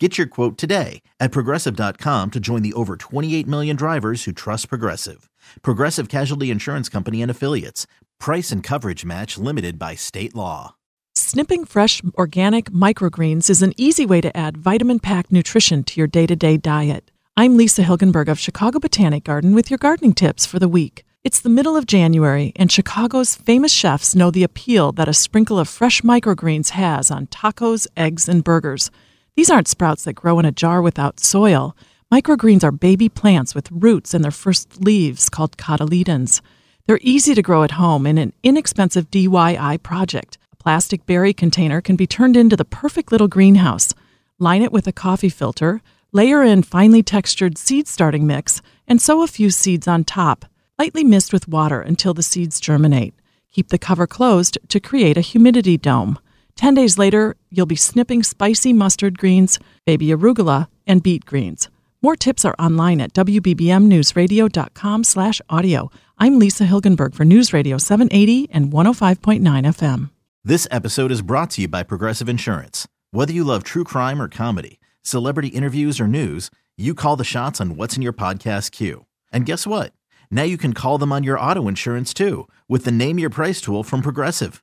Get your quote today at progressive.com to join the over 28 million drivers who trust Progressive. Progressive Casualty Insurance Company and Affiliates. Price and coverage match limited by state law. Snipping fresh organic microgreens is an easy way to add vitamin packed nutrition to your day to day diet. I'm Lisa Hilgenberg of Chicago Botanic Garden with your gardening tips for the week. It's the middle of January, and Chicago's famous chefs know the appeal that a sprinkle of fresh microgreens has on tacos, eggs, and burgers. These aren't sprouts that grow in a jar without soil. Microgreens are baby plants with roots and their first leaves called cotyledons. They're easy to grow at home in an inexpensive DIY project. A plastic berry container can be turned into the perfect little greenhouse. Line it with a coffee filter, layer in finely textured seed starting mix, and sow a few seeds on top. Lightly mist with water until the seeds germinate. Keep the cover closed to create a humidity dome. 10 days later, you'll be snipping spicy mustard greens, baby arugula, and beet greens. More tips are online at wbbmnewsradio.com slash audio. I'm Lisa Hilgenberg for News Radio 780 and 105.9 FM. This episode is brought to you by Progressive Insurance. Whether you love true crime or comedy, celebrity interviews or news, you call the shots on what's in your podcast queue. And guess what? Now you can call them on your auto insurance too with the Name Your Price tool from Progressive.